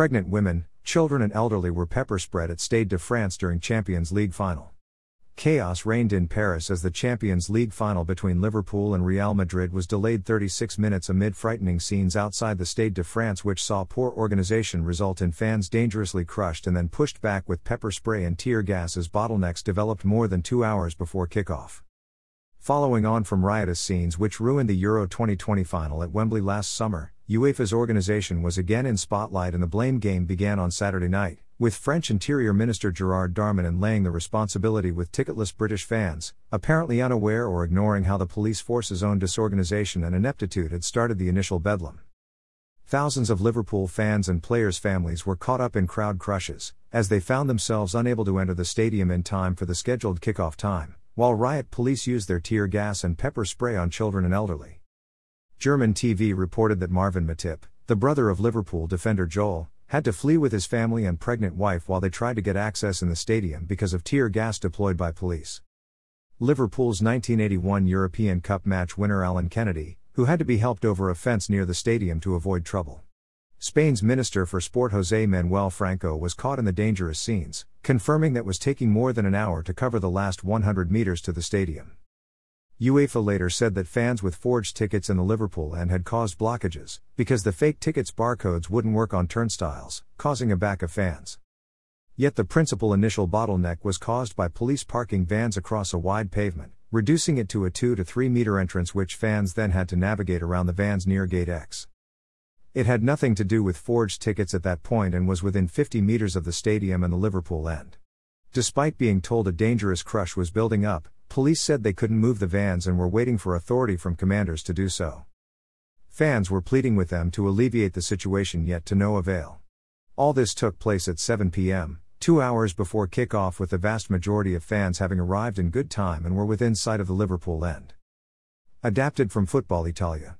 Pregnant women, children, and elderly were pepper sprayed at Stade de France during Champions League final. Chaos reigned in Paris as the Champions League final between Liverpool and Real Madrid was delayed 36 minutes amid frightening scenes outside the Stade de France, which saw poor organization result in fans dangerously crushed and then pushed back with pepper spray and tear gas as bottlenecks developed more than two hours before kickoff. Following on from riotous scenes which ruined the Euro 2020 final at Wembley last summer, UEFA's organization was again in spotlight and the blame game began on Saturday night, with French Interior Minister Gerard Darmanin laying the responsibility with ticketless British fans, apparently unaware or ignoring how the police force's own disorganization and ineptitude had started the initial bedlam. Thousands of Liverpool fans and players' families were caught up in crowd crushes, as they found themselves unable to enter the stadium in time for the scheduled kickoff time, while riot police used their tear gas and pepper spray on children and elderly. German TV reported that Marvin Matip, the brother of Liverpool defender Joel, had to flee with his family and pregnant wife while they tried to get access in the stadium because of tear gas deployed by police. Liverpool's 1981 European Cup match winner Alan Kennedy, who had to be helped over a fence near the stadium to avoid trouble. Spain's Minister for Sport Jose Manuel Franco was caught in the dangerous scenes, confirming that was taking more than an hour to cover the last 100 meters to the stadium. UEFA later said that fans with forged tickets in the Liverpool end had caused blockages, because the fake tickets barcodes wouldn't work on turnstiles, causing a back of fans. Yet the principal initial bottleneck was caused by police parking vans across a wide pavement, reducing it to a 2 to 3 meter entrance which fans then had to navigate around the vans near Gate X. It had nothing to do with forged tickets at that point and was within 50 meters of the stadium and the Liverpool end. Despite being told a dangerous crush was building up, Police said they couldn't move the vans and were waiting for authority from commanders to do so. Fans were pleading with them to alleviate the situation, yet to no avail. All this took place at 7 p.m., two hours before kickoff, with the vast majority of fans having arrived in good time and were within sight of the Liverpool end. Adapted from Football Italia.